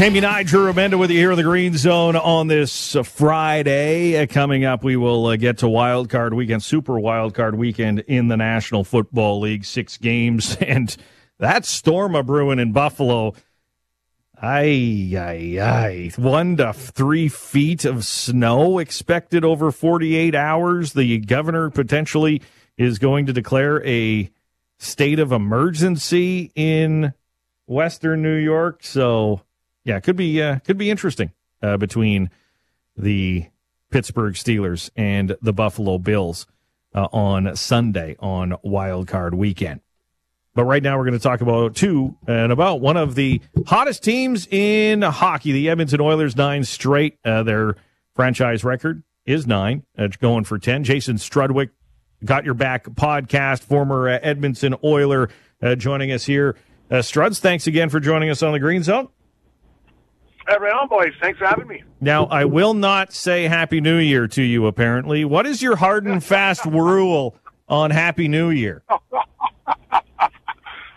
Jamie Nye, Drew Remenda with you here in the Green Zone on this uh, Friday. Uh, coming up, we will uh, get to Wild Card Weekend, Super Wild Card Weekend in the National Football League. Six games, and that storm of brewing in Buffalo. Ay, ay, ay. One to three feet of snow expected over 48 hours. The governor potentially is going to declare a state of emergency in Western New York. So yeah, could be uh, could be interesting uh, between the Pittsburgh Steelers and the Buffalo Bills uh, on Sunday on Wild Card Weekend. But right now, we're going to talk about two and about one of the hottest teams in hockey, the Edmonton Oilers, nine straight. Uh, their franchise record is nine, uh, going for 10. Jason Strudwick, Got Your Back podcast, former uh, Edmonton Oiler, uh, joining us here. Struds, thanks again for joining us on the Green Zone. Right on, boys. Thanks for having me. Now, I will not say Happy New Year to you, apparently. What is your hard and fast rule on Happy New Year?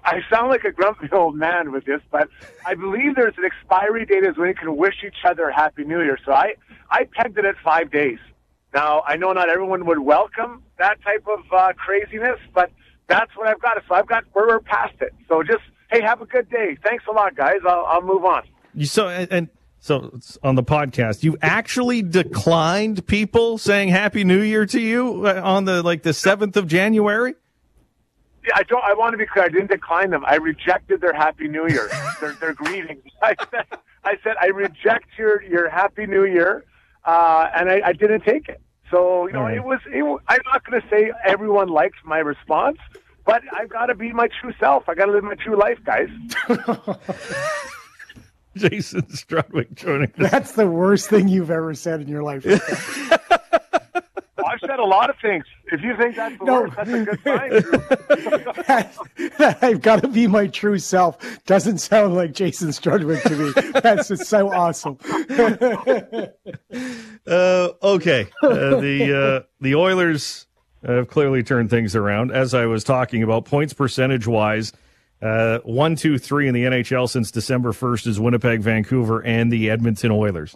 I sound like a grumpy old man with this, but I believe there's an expiry date is when you can wish each other a Happy New Year. So I, I pegged it at five days. Now, I know not everyone would welcome that type of uh, craziness, but that's what I've got. So I've got, we're past it. So just, hey, have a good day. Thanks a lot, guys. I'll, I'll move on. You so and, and so on the podcast, you actually declined people saying Happy New Year to you uh, on the like the seventh of January. Yeah, I don't. I want to be clear. I didn't decline them. I rejected their Happy New Year, their, their greetings. I said, I said, I reject your your Happy New Year, uh, and I, I didn't take it. So you know, right. it was. It, I'm not going to say everyone likes my response, but I've got to be my true self. I got to live my true life, guys. Jason Strudwick joining us. That's the worst thing you've ever said in your life. I've said a lot of things. If you think that's the no. worst, that's a good sign. I've got to be my true self. Doesn't sound like Jason Strudwick to me. That's just so awesome. uh, okay, uh, the uh, the Oilers have clearly turned things around. As I was talking about points percentage wise, uh, one, two, three in the NHL since December 1st is Winnipeg, Vancouver, and the Edmonton Oilers.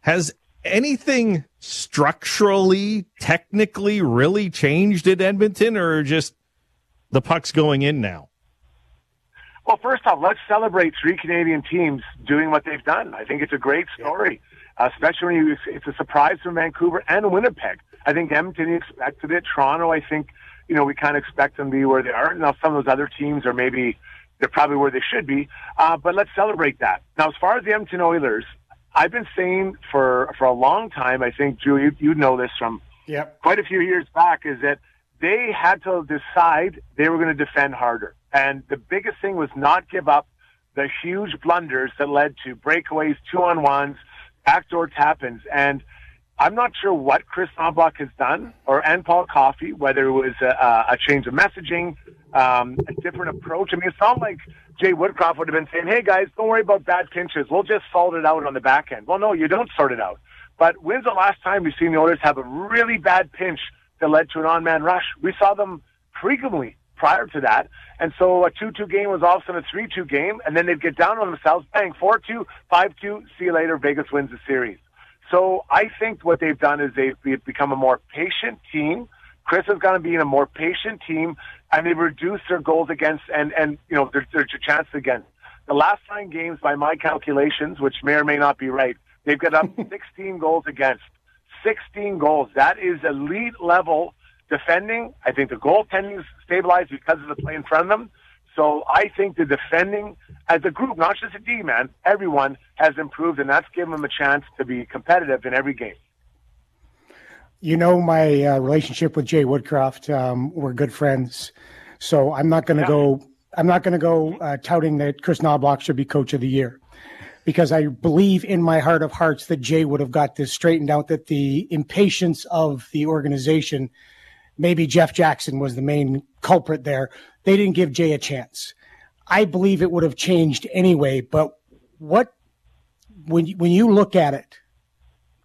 Has anything structurally, technically, really changed at Edmonton, or just the puck's going in now? Well, first off, let's celebrate three Canadian teams doing what they've done. I think it's a great story, yeah. especially when you, it's a surprise from Vancouver and Winnipeg. I think Edmonton expected it. Toronto, I think you know, we kind of expect them to be where they are. Now, some of those other teams are maybe they're probably where they should be, uh, but let's celebrate that. Now, as far as the Edmonton Oilers, I've been saying for for a long time. I think, Drew, you, you know this from yep. quite a few years back, is that they had to decide they were going to defend harder, and the biggest thing was not give up the huge blunders that led to breakaways, two on ones, backdoor tap-ins, and I'm not sure what Kris Knoblauch has done, or and Paul Coffey, whether it was a, a change of messaging, um, a different approach. I mean, it's not like Jay Woodcroft would have been saying, "Hey guys, don't worry about bad pinches. We'll just sort it out on the back end." Well, no, you don't sort it out. But when's the last time we've seen the Oilers have a really bad pinch that led to an on-man rush? We saw them frequently prior to that. And so a 2-2 game was all of a sudden a 3-2 game, and then they'd get down on themselves, bang, 4-2, 5-2, see you later, Vegas wins the series. So I think what they've done is they've become a more patient team. Kris is going to be in a more patient team, and they've reduced their goals against and and you know their their chance against. The last nine games, by my calculations, which may or may not be right, they've got up 16 goals against. 16 goals. That is elite level defending. I think the goaltending stabilized because of the play in front of them. So I think the defending as a group, not just a D man, everyone has improved, and that's given them a chance to be competitive in every game. You know my uh, relationship with Jay Woodcroft. Um, we're good friends, so I'm not going to yeah. go. I'm not going to go uh, touting that Kris Knoblauch should be coach of the year because I believe in my heart of hearts that Jay would have got this straightened out. That the impatience of the organization, maybe Jeff Jackson was the main culprit there. They didn't give Jay a chance. I believe it would have changed anyway. But what when when you look at it,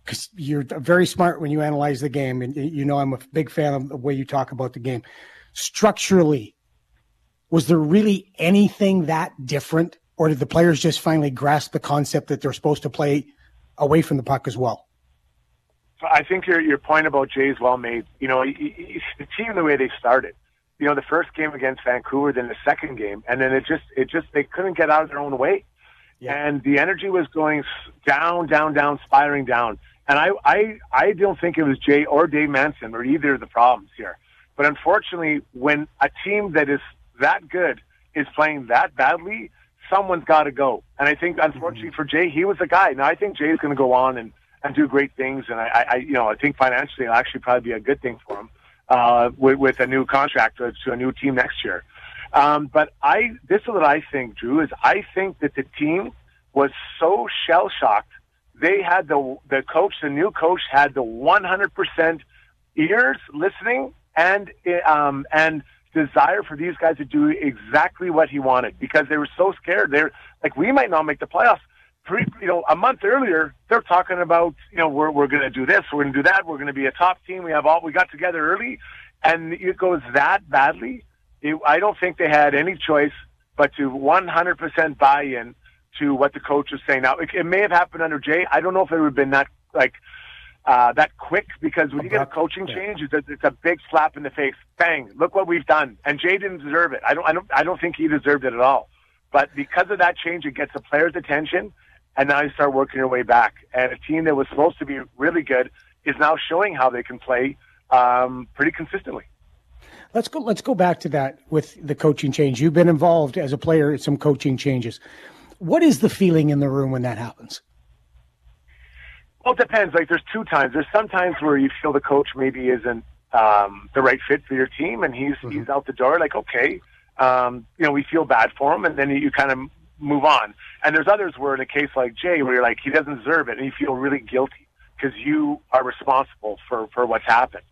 because you're very smart when you analyze the game, and you know I'm a big fan of the way you talk about the game. Structurally, was there really anything that different or did the players just finally grasp the concept that they're supposed to play away from the puck as well? I think your your point about Jay is well made. You know, the team the way they started. You know, the first game against Vancouver, then the second game, and then it just it just they couldn't get out of their own way, yeah. and the energy was going down, down, down, spiraling down. And I I I don't think it was Jay or Dave Manson or either of the problems here. But unfortunately, when a team that is that good is playing that badly, someone's got to go. And I think, unfortunately mm-hmm. for Jay, he was the guy. Now I think Jay is going to go on and and do great things. And I, I, you know, I think financially it'll actually probably be a good thing for him uh, with, with a new contract to, a new team next year. Um, but I, this is what I think, Drew, is I think that the team was so shell shocked. They had the the coach, the new coach, had the 100% ears listening and um, and desire for these guys to do exactly what he wanted because they were so scared. They're like, we might not make the playoffs three, you know, a month earlier, they're talking about, you know, we're, we're going to do this, we're going to do that, we're going to be a top team. We have all, we got together early and it goes that badly. It, I don't think they had any choice but to 100% buy in to what the coach was saying. Now, it, it may have happened under Jay. I don't know if it would have been that, like, uh, that quick because when you get a coaching change, it's a, it's a big slap in the face. Bang! Look what we've done. And Jay didn't deserve it. I don't. I don't. I don't think he deserved it at all. But because of that change, it gets the players' attention and now you start working your way back. And a team that was supposed to be really good is now showing how they can play um, pretty consistently. Let's go. Let's go back to that with the coaching change. You've been involved as a player in some coaching changes. What is the feeling in the room when that happens? Well, it depends. Like, there's two times. There's some times where you feel the coach maybe isn't um, the right fit for your team, and he's mm-hmm. he's out the door. Like, okay, um, you know, we feel bad for him, and then you kind of move on. And there's others where, in a case like Jay, where you're like, he doesn't deserve it, and you feel really guilty because you are responsible for for what's happened.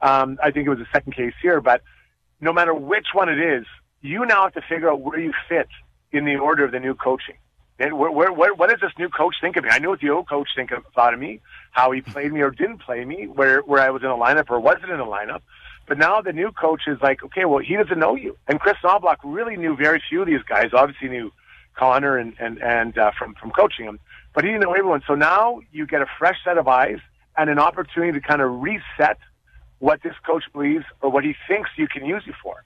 Um, I think it was the second case here, but no matter which one it is, you now have to figure out where you fit in the order of the new coaching. And where, where, where, what does this new coach think of me? I knew what the old coach think of, thought of me, how he played me or didn't play me, where where I was in a lineup or wasn't in a lineup. But now the new coach is like, okay, well, he doesn't know you. And Kris Knoblauch really knew very few of these guys. Obviously knew Connor and and and uh, from from coaching him, but he didn't know everyone. So now you get a fresh set of eyes and an opportunity to kind of reset what this coach believes or what he thinks you can use you for.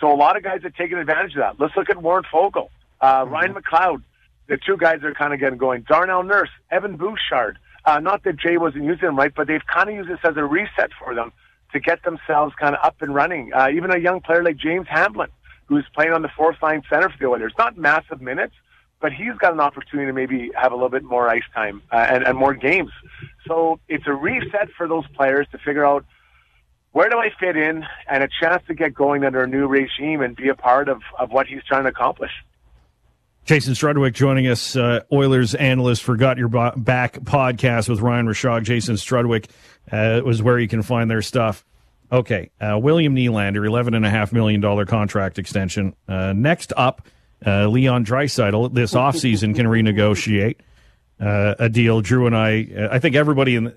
So a lot of guys are taking advantage of that. Let's look at Warren Foegele, uh, mm-hmm. Ryan McLeod, the two guys that are kind of getting going. Darnell Nurse, Evan Bouchard. Uh, not that Jay wasn't using them right, but they've kind of used this as a reset for them to get themselves kind of up and running. Uh, even a young player like James Hamblin, who's playing on the fourth line center for the Oilers. Not massive minutes, but he's got an opportunity to maybe have a little bit more ice time uh, and, and more games. So it's a reset for those players to figure out where do I fit in and a chance to get going under a new regime and be a part of, of what he's trying to accomplish. Jason Strudwick joining us, uh, Oilers analyst for Got Your Back podcast with Ryan Rishaug. Jason Strudwick uh, was where you can find their stuff. Okay, uh, William Nylander, $11.5 million contract extension. Uh, next up, uh, Leon Draisaitl this offseason can renegotiate uh, a deal. Drew and I, uh, I think everybody in the,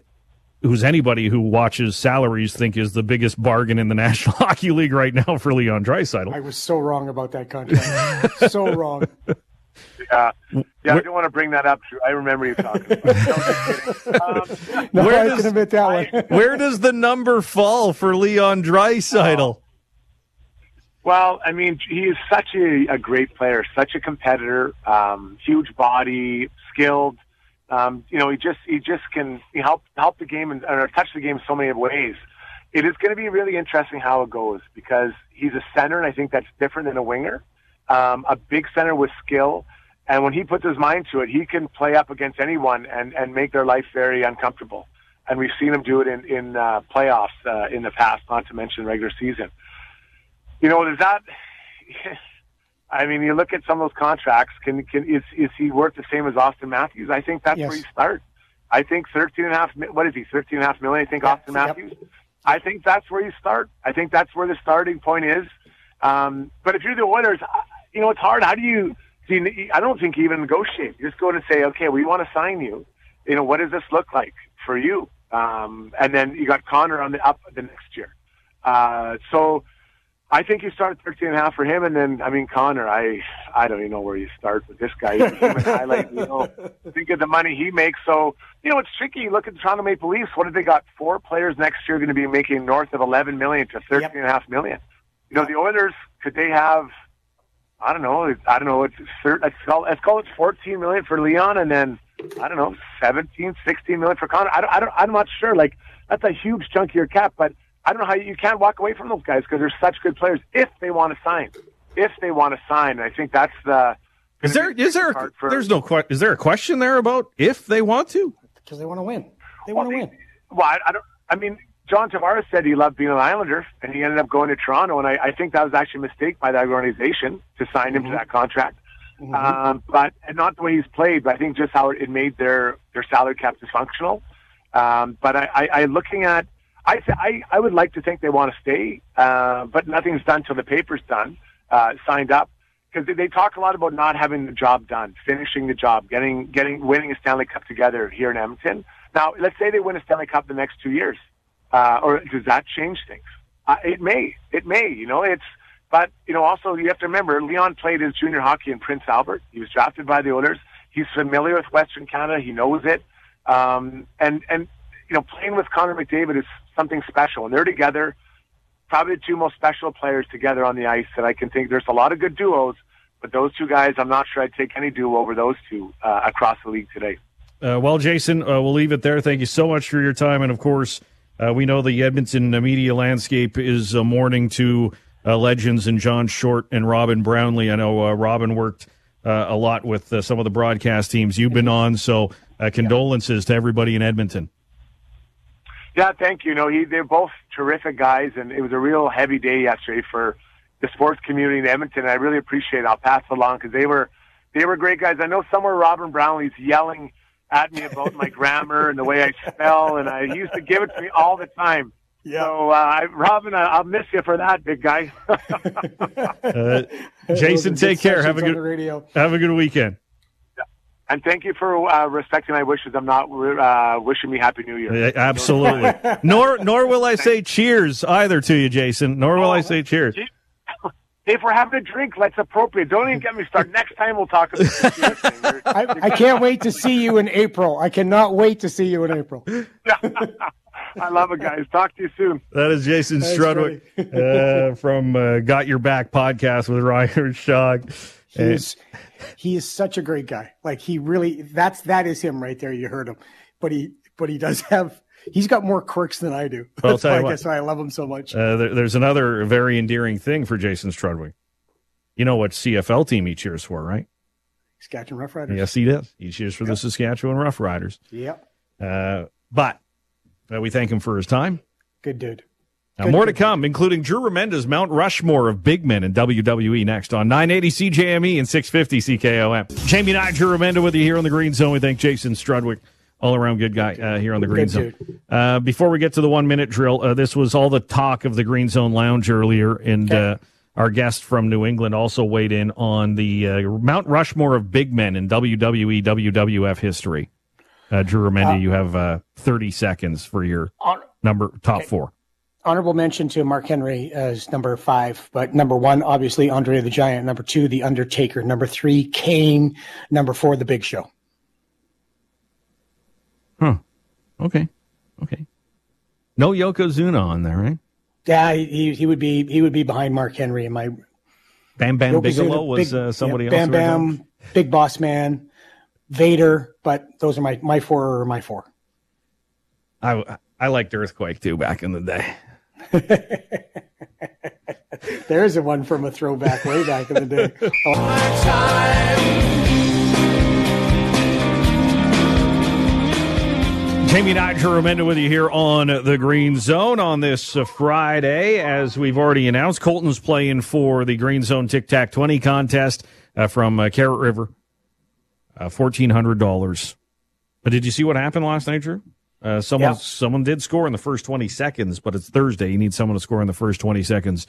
who's anybody who watches salaries think is the biggest bargain in the National Hockey League right now for Leon Draisaitl. I was so wrong about that contract. so wrong. Yeah, yeah. Where, I don't want to bring that up. I remember you talking. About um, no, where I does, can admit that I, one. where does the number fall for Leon Draisaitl? Well, I mean, he is such a, a great player, such a competitor, um, huge body, skilled. Um, you know, he just he just can help help the game and or touch the game so many ways. It is going to be really interesting how it goes because he's a center, and I think that's different than a winger. Um, a big center with skill, and when he puts his mind to it, he can play up against anyone and and make their life very uncomfortable. And we've seen him do it in in uh, playoffs uh, in the past, not to mention regular season you know, is that? I mean, you look at some of those contracts. Can can is is he worth the same as Auston Matthews? I think that's yes. where you start. I think thirteen and a half. What is he? Thirteen and a half million. I think Auston Matthews. Yep. I think that's where you start. I think that's where the starting point is. Um, but if you're the Oilers, you know it's hard. How do you? You I don't think you even negotiate. You just go and say, okay, we want to sign you. You know, what does this look like for you? Um, and then you got Connor on the up the next year. Uh, so I think you start at 13 and a half for him, and then I mean Connor. I I don't even know where you start with this guy. He's a highlight, you know. Think of the money he makes. So you know it's tricky. Look at the Toronto Maple Leafs. What have they got? Four players next year going to be making north of 11 million to 13 yep. and a half million. You know the Oilers could they have? I don't know. I don't know. It's let's call, let's call it 14 million for Leon, and then I don't know 17, 16 million for Connor. I don't, I don't, I'm not sure. Like that's a huge chunk of your cap, but I don't know how you, you can't walk away from those guys because they're such good players if they want to sign. If they want to sign, I think that's the. Is there is there a, for, there's no que- is there a question there about if they want to? Because they want to win. They well, want to win. Well, I, I, don't. I mean, John Tavares said he loved being an Islander, and he ended up going to Toronto, and I, I think that was actually a mistake by that organization to sign him mm-hmm. to that contract. Mm-hmm. Um, but and not the way he's played, but I think just how it, made their their salary cap dysfunctional. Um, but I, I, I looking at I, I, I would like to think they want to stay, uh, but nothing's done till the paper's done, uh, signed up. Because they, they talk a lot about not having the job done, finishing the job, getting, getting, winning a Stanley Cup together here in Edmonton. Now, let's say they win a Stanley Cup the next two years, uh, or does that change things? Uh, it may, it may. You know, it's, but you know, also you have to remember, Leon played his junior hockey in Prince Albert. He was drafted by the Oilers. He's familiar with Western Canada. He knows it. Um, and and you know, playing with Connor McDavid is something special, and they're together. Probably the two most special players together on the ice that I can think. There's a lot of good duos, but those two guys, I'm not sure I'd take any duo over those two uh, across the league today. Uh, well, Jason, uh, we'll leave it there. Thank you so much for your time, and of course, uh, we know the Edmonton media landscape is uh, mourning to uh, legends and John Short and Robin Brownlee. I know Robin worked a lot with some of the broadcast teams you've been on, so condolences to everybody in Edmonton. Yeah, thank you. No, he, they're both terrific guys, and it was a real heavy day yesterday for the sports community in Edmonton. I really appreciate it. I'll pass it along because they were they were great guys. I know somewhere Robin Brownlee's yelling at me about my grammar and the way I spell, and I used to give it to me all the time. Yeah. So, uh, Robin, I'll miss you for that, big guy. uh, Jason, take care. Have a good radio. Have a good weekend. And thank you for uh, respecting my wishes. I'm not uh, wishing me Happy New Year. Absolutely. nor nor will I say cheers either to you, Jason. Nor will oh, I say cheers. If we're having a drink, let's appropriate. Don't even get me started. Next time we'll talk about I, I can't wait to see you in April. I cannot wait to see you in April. I love it, guys. Talk to you soon. That is Jason Strudwick uh, from uh, Got Your Back podcast with Ryan Rishaug. He's he is such a great guy. Like he really that's that is him right there. You heard him, but he but he does have he's got more quirks than I do. Well, that's why I guess why I love him so much. Uh, there, there's another very endearing thing for Jason Strudwick. You know what CFL team he cheers for, right? Saskatchewan Roughriders. Yes, he does. He cheers for yep. the Saskatchewan Roughriders. Yep. Uh, but uh, we thank him for his time. Good dude. Now, more to come, including Drew Remenda's Mount Rushmore of big men in WWE next on 980 CJME and 650 CKOM. Jamie and I, Drew Remenda with you here on the Green Zone. We thank Jason Strudwick, all around good guy uh, here on the Green Zone. Uh, before we get to the one minute drill, uh, this was all the talk of the Green Zone Lounge earlier, and okay. Uh, our guest from New England also weighed in on the uh, Mount Rushmore of big men in WWE, WWF history. Uh, Drew Remenda, you have 30 seconds for your number top okay. four honorable mention to Mark Henry as number five, but number one, obviously Andre the Giant. Number two, The Undertaker. Number three, Kane. Number four, The Big Show. Huh. Okay. Okay. No Yokozuna on there, right? Yeah, he he would be he would be behind Mark Henry in my. Bam Bam Yokozuna, Bigelow was big, uh, somebody yeah, else. Bam Bam, Big Boss Man, Vader, but those are my my four or my four. I I liked Earthquake too back in the day. There's a one from a throwback way back in the day. Jamie Nigel Remenda with you here on the Green Zone on this uh, Friday. As we've already announced, Colton's playing for the Green Zone Tic Tac 20 contest uh, from uh, Carrot River. Uh, $1,400. But did you see what happened last night, Drew? Uh, someone yeah. someone did score in the first 20 seconds, but it's Thursday. You need someone to score in the first 20 seconds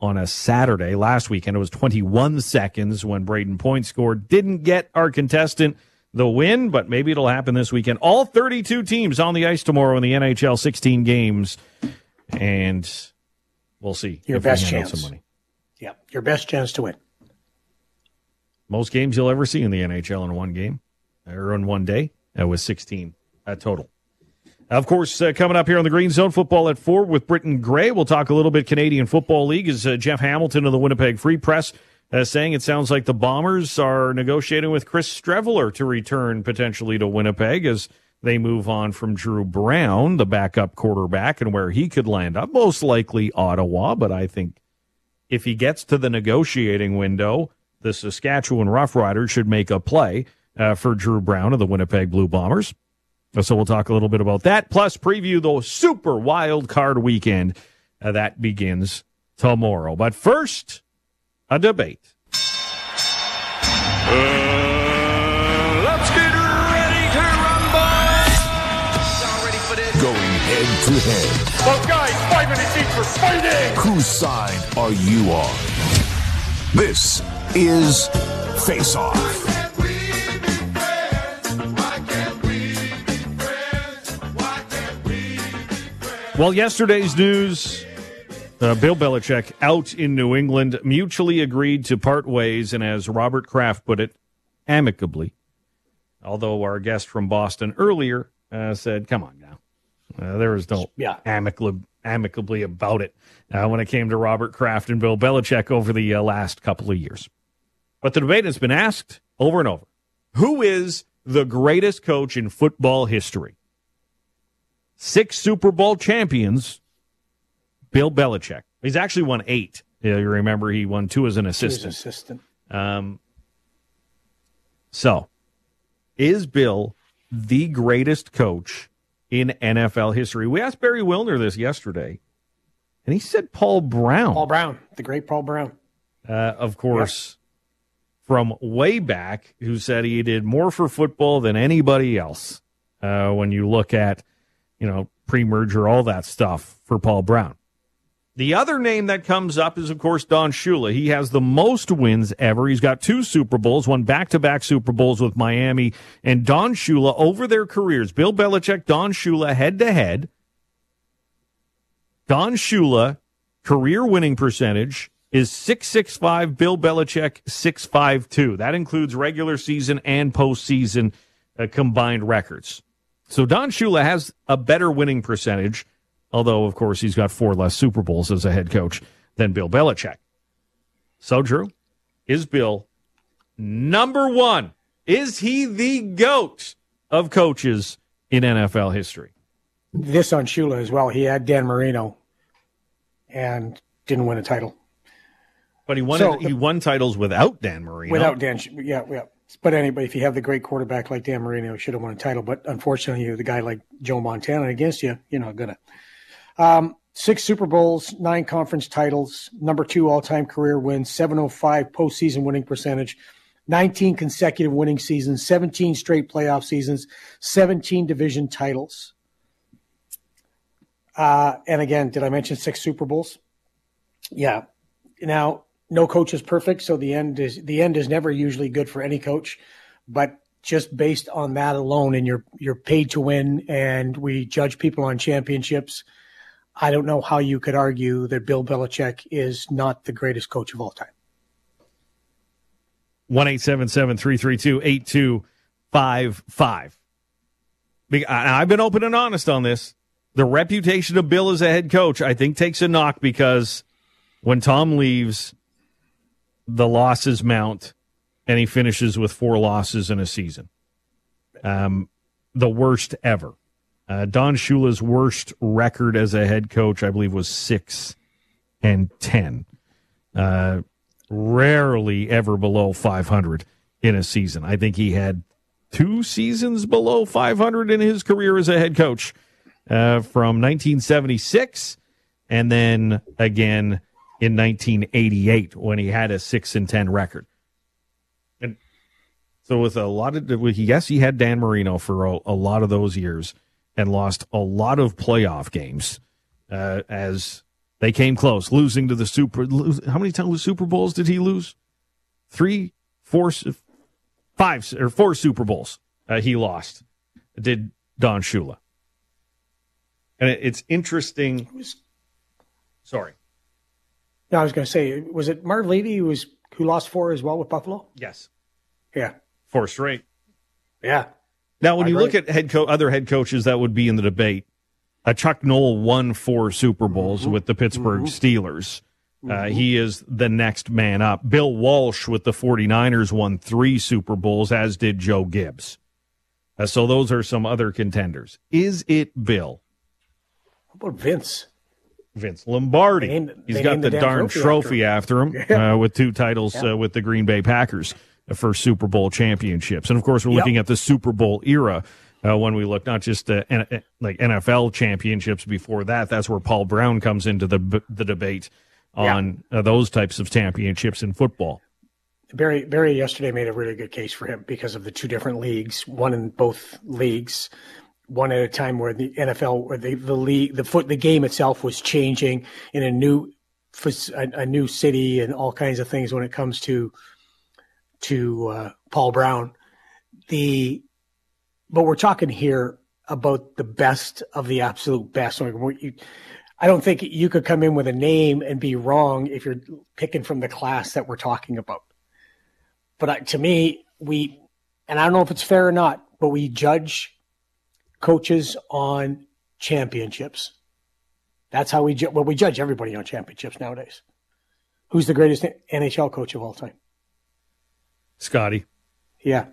on a Saturday. Last weekend it was 21 seconds when Brayden Point scored. Didn't get our contestant the win, but maybe it'll happen this weekend. All 32 teams on the ice tomorrow in the NHL 16 games. And we'll see. Your best chance. Yeah, your best chance to win. Most games you'll ever see in the NHL in one game or in one day uh, was 16 uh, total. Of course, uh, coming up here on the Green Zone, football at four with Britton Gray. We'll talk a little bit Canadian Football League. Is uh, Jeff Hamilton of the Winnipeg Free Press uh, saying it sounds like the Bombers are negotiating with Chris Streveler to return potentially to Winnipeg as they move on from Dru Brown, the backup quarterback, and where he could land up. Most likely Ottawa, but I think if he gets to the negotiating window, the Saskatchewan Roughriders should make a play uh, for Dru Brown of the Winnipeg Blue Bombers. So we'll talk a little bit about that, plus preview the super wild card weekend uh, that begins tomorrow. But first, a debate. Uh, let's get ready to rumble. Ready for this? Going head to head. Well, guys, five minutes each for fighting. Whose side are you on? This is Face Off. Well, yesterday's news uh, Bill Belichick out in New England mutually agreed to part ways, and as Robert Kraft put it, amicably. Although our guest from Boston earlier uh, said, come on now. Uh, there was no yeah. amicably, amicably about it uh, when it came to Robert Kraft and Bill Belichick over the uh, last couple of years. But the debate has been asked over and over who is the greatest coach in football history? six Super Bowl champions, Bill Belichick. He's actually won eight. You remember he won two as an assistant. As assistant. Um, so, is Bill the greatest coach in NFL history? We asked Barry Wilner this yesterday, and he said Paul Brown. Paul Brown, the great Paul Brown. Uh, of course, from way back, who said he did more for football than anybody else. Uh, when you look at you know, pre merger, all that stuff for Paul Brown. The other name that comes up is, of course, Don Shula. He has the most wins ever. He's got two Super Bowls, won back to back Super Bowls with Miami and Don Shula over their careers. Bill Belichick, Don Shula head to head. Don Shula, career winning percentage is 665, Bill Belichick 652. That includes regular season and postseason uh, combined records. So Don Shula has a better winning percentage, although, of course, he's got four less Super Bowls as a head coach than Bill Belichick. So, Drew, is Bill number one? Is he the GOAT of coaches in NFL history? This on Shula as well. He had Dan Marino and didn't win a title. But he won so, he won titles without Dan Marino. Without Dan, yeah, yeah. But anybody, if you have the great quarterback like Dan Marino, should have won a title. But unfortunately, you the guy like Joe Montana against you, you're not gonna. Um, six Super Bowls, nine conference titles, number two all time career wins, 705 postseason winning percentage, 19 consecutive winning seasons, 17 straight playoff seasons, 17 division titles. Uh, and again, did I mention six Super Bowls? Yeah. Now, no coach is perfect, so the end is the end is never usually good for any coach. But just based on that alone, and you're you're paid to win, and we judge people on championships. I don't know how you could argue that Bill Belichick is not the greatest coach of all time. One eight seven seven three three two eight two five five. I've been open and honest on this. The reputation of Bill as a head coach, I think, takes a knock because when Tom leaves, the losses mount, and he finishes with four losses in a season. Um, the worst ever. Uh, Don Shula's worst record as a head coach, I believe, was six and ten. Uh, rarely ever below 500 in a season. I think he had two seasons below 500 in his career as a head coach uh, from 1976 and then again in 1988 when he had a 6 and 10 record. And so with a lot of yes, he had Dan Marino for a, a lot of those years and lost a lot of playoff games uh, as they came close, losing to the Super. How many times Super Bowls did he lose? Three, four, five, or four Super Bowls uh, he lost. Did Don Shula? And it's interesting. Sorry No, I was going to say, was it Marv Levy who was who lost four as well with Buffalo? Yes. Yeah, Four straight. yeah. Now, when I you agree. look at head co- other head coaches that would be in the debate, uh, Chuck Noll won four Super Bowls Mm-hmm. with the Pittsburgh Steelers. Uh, he is the next man up. Bill Walsh with the 49ers won three Super Bowls, as did Joe Gibbs. Uh, so those are some other contenders. Is it Bill? How about Vince? Vince Lombardi. Named- He's got the, the darn trophy trophy after him, uh, with two titles uh, with the Green Bay Packers for Super Bowl championships. And of course, we're Yep. looking at the Super Bowl era uh, when we look not just uh, N- like NFL championships before that. That's where Paul Brown comes into the b- the debate on uh, those types of championships in football. Barry Barry yesterday made a really good case for him because of the two different leagues, one in both leagues, one at a time where the NFL or the the league the foot the game itself was changing in a new a, a new city and all kinds of things when it comes to to uh, Paul Brown. The but we're talking here about the best of the absolute best. I don't think you could come in with a name and be wrong if you're picking from the class that we're talking about. But to me, we, and I don't know if it's fair or not, but we judge coaches on championships. That's how we ju- well we judge everybody on championships nowadays. Who's the greatest NHL coach of all time? Scotty, Yeah,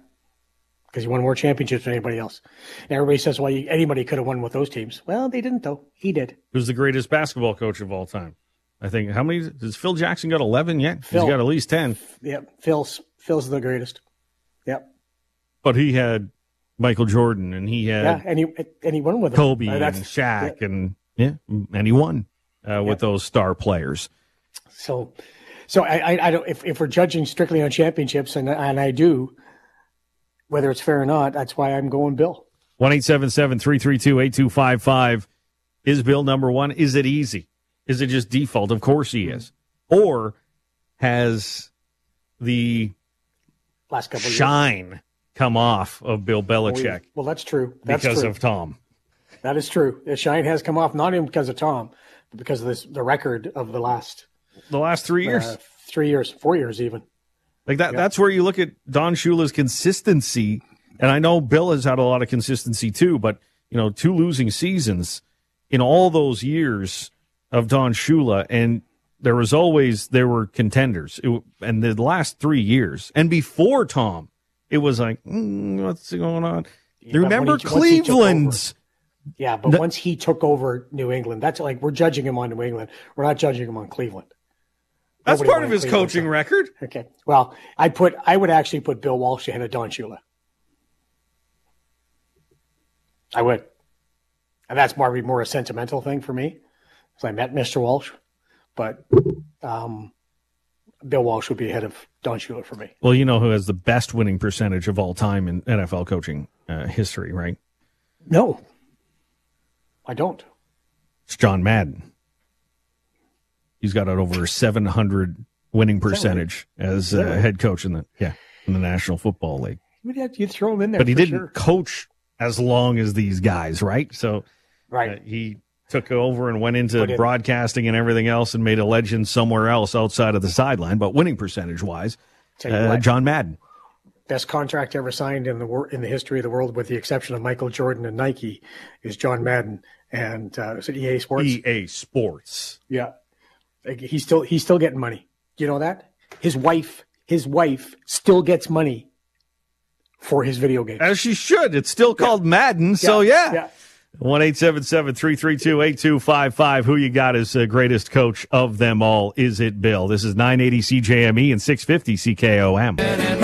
because he won more championships than anybody else. And everybody says, "Well, you, anybody could have won with those teams." Well, they didn't, though. He did. who's the greatest basketball coach of all time? I think how many has Phil Jackson got? Eleven yet? Phil. He's got at least ten. Yep, Phil's Phil's the greatest. Yep. But he had Michael Jordan, and he had Yeah, and he and he won with. Kobe Uh, and Shaq, yeah. and yeah, and he won uh, with those star players. So, so I, I, I don't. If, if we're judging strictly on championships, and and I do, whether it's fair or not, that's why I'm going Bill. One eight seven seven three three two eight two five five. Is Bill number one? Is it easy? Is it just default? Of course he is. Or has the Last couple of years. shine come off of Bill Belichick Well, that's true. That's because true. of Tom? that is true. The shine has come off not even because of Tom, but because of this the record of the last The last three years. uh, three years, four years even. Like that that's where you look at Don Shula's consistency. And I know Bill has had a lot of consistency too, but you know, two losing seasons in all those years of Don Shula and there was always there were contenders. It, and the last 3 years and before Tom, it was like, mm, what's going on? when Remember he- once he took Cleveland's Yeah, but once he took over New England, that's like we're judging him on New England. We're not judging him on Cleveland. That's Nobody part of his coaching so- record. Okay. Well, I put I would actually put Bill Walsh ahead of Don Shula. I would. And that's more more a sentimental thing for me. Because I met Mr. Walsh. But um, Bill Walsh would be ahead of Don Shula for me. Well, you know who has the best winning percentage of all time in NFL coaching uh, history, right? No. I don't. It's John Madden. He's got an over 700 winning percentage as uh, head coach in the yeah in the National Football League. You'd have throw him in there. But he didn't sure. coach as long as these guys, right? So uh, Right. he took over and went into broadcasting and everything else and made a legend somewhere else outside of the sideline. But winning percentage wise, uh. John Madden. best contract ever signed in the wor- in the history of the world, with the exception of Michael Jordan and Nike, is John Madden and uh, is it EA Sports? EA Sports. Yeah, Like, he's still he's still getting money. You know that his wife his wife still gets money for his video game. As she should. It's still called Madden. So yeah. yeah. One eight seven seven three three two eight two five five. Who you got as the greatest coach of them all? Is it Bill? This is nine eighty CJME and six fifty CKOM.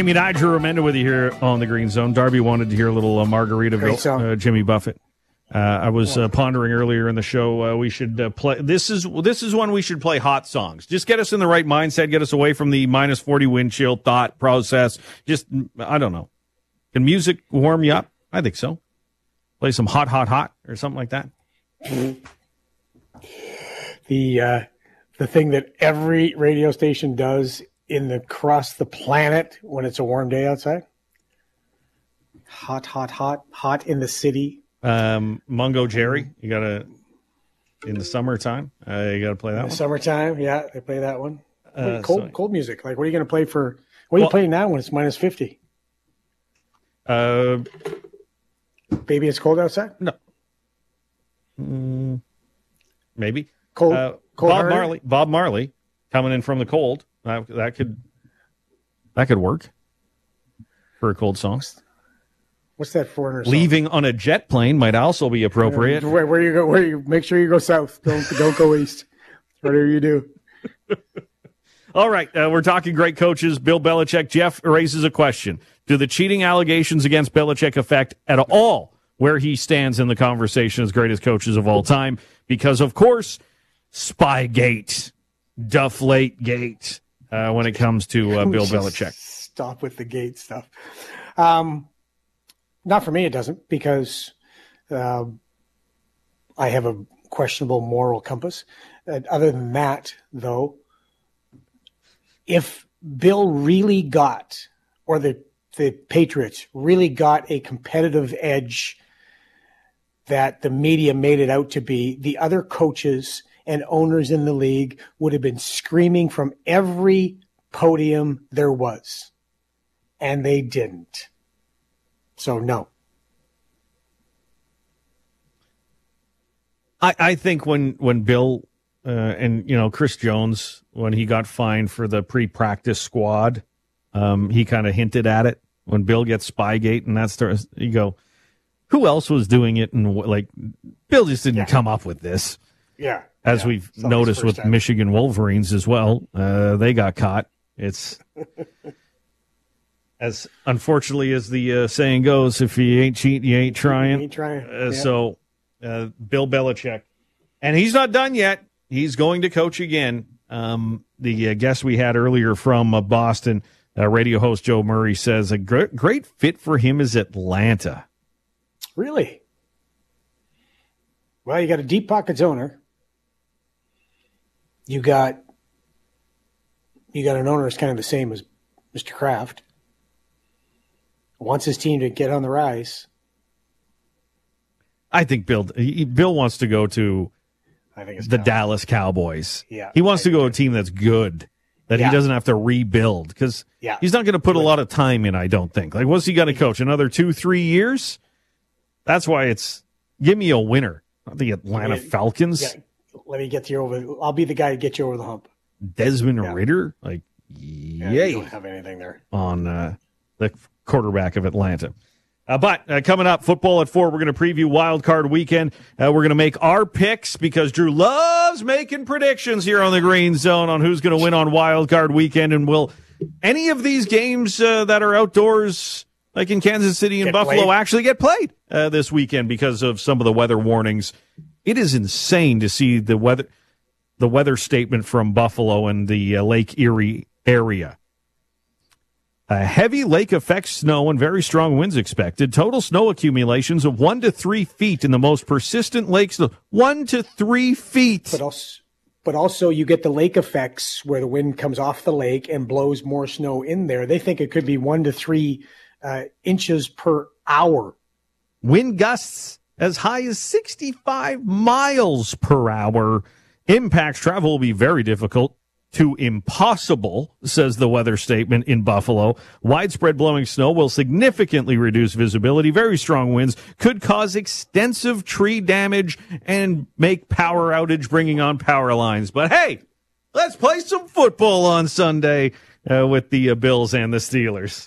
Jamie and I, Drew Remenda with you here on the Green Zone. Darby wanted to hear a little uh, Margaritaville, uh, Jimmy Buffett. Uh, I was uh, pondering earlier in the show uh, we should uh, play. This is this is when we should play hot songs. Just get us in the right mindset, get us away from the minus forty wind chill thought process. Just I don't know. Can music warm you up? I think so. Play some hot, hot, hot or something like that. The uh, the thing that every radio station does in the across the planet when it's a warm day outside. Hot, hot, hot, hot in the city. Um, Mungo Jerry, you got to in the summertime. Uh, you got to play that In one. summertime, yeah, they play that one. Uh, cold, so- cold music. Like, what are you going to play for? What are Well- you playing now when it's minus fifty? Uh, Baby, it's cold outside. No. Maybe Cold, uh, cold Bob? Marley. Bob Marley coming in from the cold. That, that could that could work for a cold song. What's that foreigner? song? Leaving on a jet plane might also be appropriate. Where, where you go? Where you make sure you go south. Don't don't go east. Whatever you do. All right, uh, we're talking great coaches. Bill Belichick. Jeff raises a question: Do the cheating allegations against Belichick affect at all where he stands in the conversation as greatest coaches of all time? Because of course, Spygate, Deflate Gate, uh, when it comes to uh, Bill Belichick. Stop with the gate stuff. Um, not for me, it doesn't because um, I have a questionable moral compass. Uh, other than that, though, if Bill really got, or the the Patriots really got a competitive edge that the media made it out to be, the other coaches and owners in the league would have been screaming from every podium there was. And they didn't. So, no. I, I think when when Bill uh, and you know Chris Jones when he got fined for the pre-practice squad, um, he kind of hinted at it. When Bill gets Spygate and that starts, you go, who else was doing it? And like, Bill just didn't come up with this. Yeah. As Yeah. we've It's not his noticed with time. Michigan Wolverines as well, uh, they got caught. It's as unfortunately as the uh, saying goes: if you ain't cheating, you ain't trying. ain't trying. Uh, Yeah. So, uh, Bill Belichick, and he's not done yet. He's going to coach again. Um, the uh, guest we had earlier from uh, Boston, uh, radio host Joe Murray says a great, great fit for him is Atlanta. Really? Well, you got a deep pockets owner. You got you got an owner that's kind of the same as Mr. Kraft. Wants his team to get on the rise. I think Bill he, Bill wants to go to I think it's the time. Dallas Cowboys. Yeah, he wants I to go to a team that's good. That Yeah. he doesn't have to rebuild because Yeah. he's not going to put a lot of time in. I don't think. Like, what's he going to mm-hmm. coach? Another two, three years? That's why it's give me a winner. Not the Atlanta. Falcons. Yeah, let me get you over. I'll be the guy to get you over the hump. Desmond Yeah. Ridder, like Yeah, yay You don't have anything there. on uh, the quarterback of Atlanta. Uh, but uh, coming up, football at four, we're going to preview Wild Card Weekend. Uh, we're going to make our picks because Drew loves making predictions here on the Green Zone on who's going to win on Wild Card Weekend. And will any of these games uh, that are outdoors, like in Kansas City and Get Buffalo, played? actually get played uh, this weekend because of some of the weather warnings? It is insane to see the weather the weather statement from Buffalo and the uh, Lake Erie area. A heavy lake effect snow and very strong winds expected. Total snow accumulations of one to three feet in the most persistent lakes. One to three feet. But also, but also you get the lake effects where the wind comes off the lake and blows more snow in there. They think it could be one to three uh, inches per hour. Wind gusts as high as 65 miles per hour. Impacts travel will be very difficult to impossible, says the weather statement in Buffalo. Widespread blowing snow will significantly reduce visibility. Very strong winds could cause extensive tree damage and make power outage, bringing on power lines. But hey, let's play some football on Sunday uh, with the uh, Bills and the Steelers.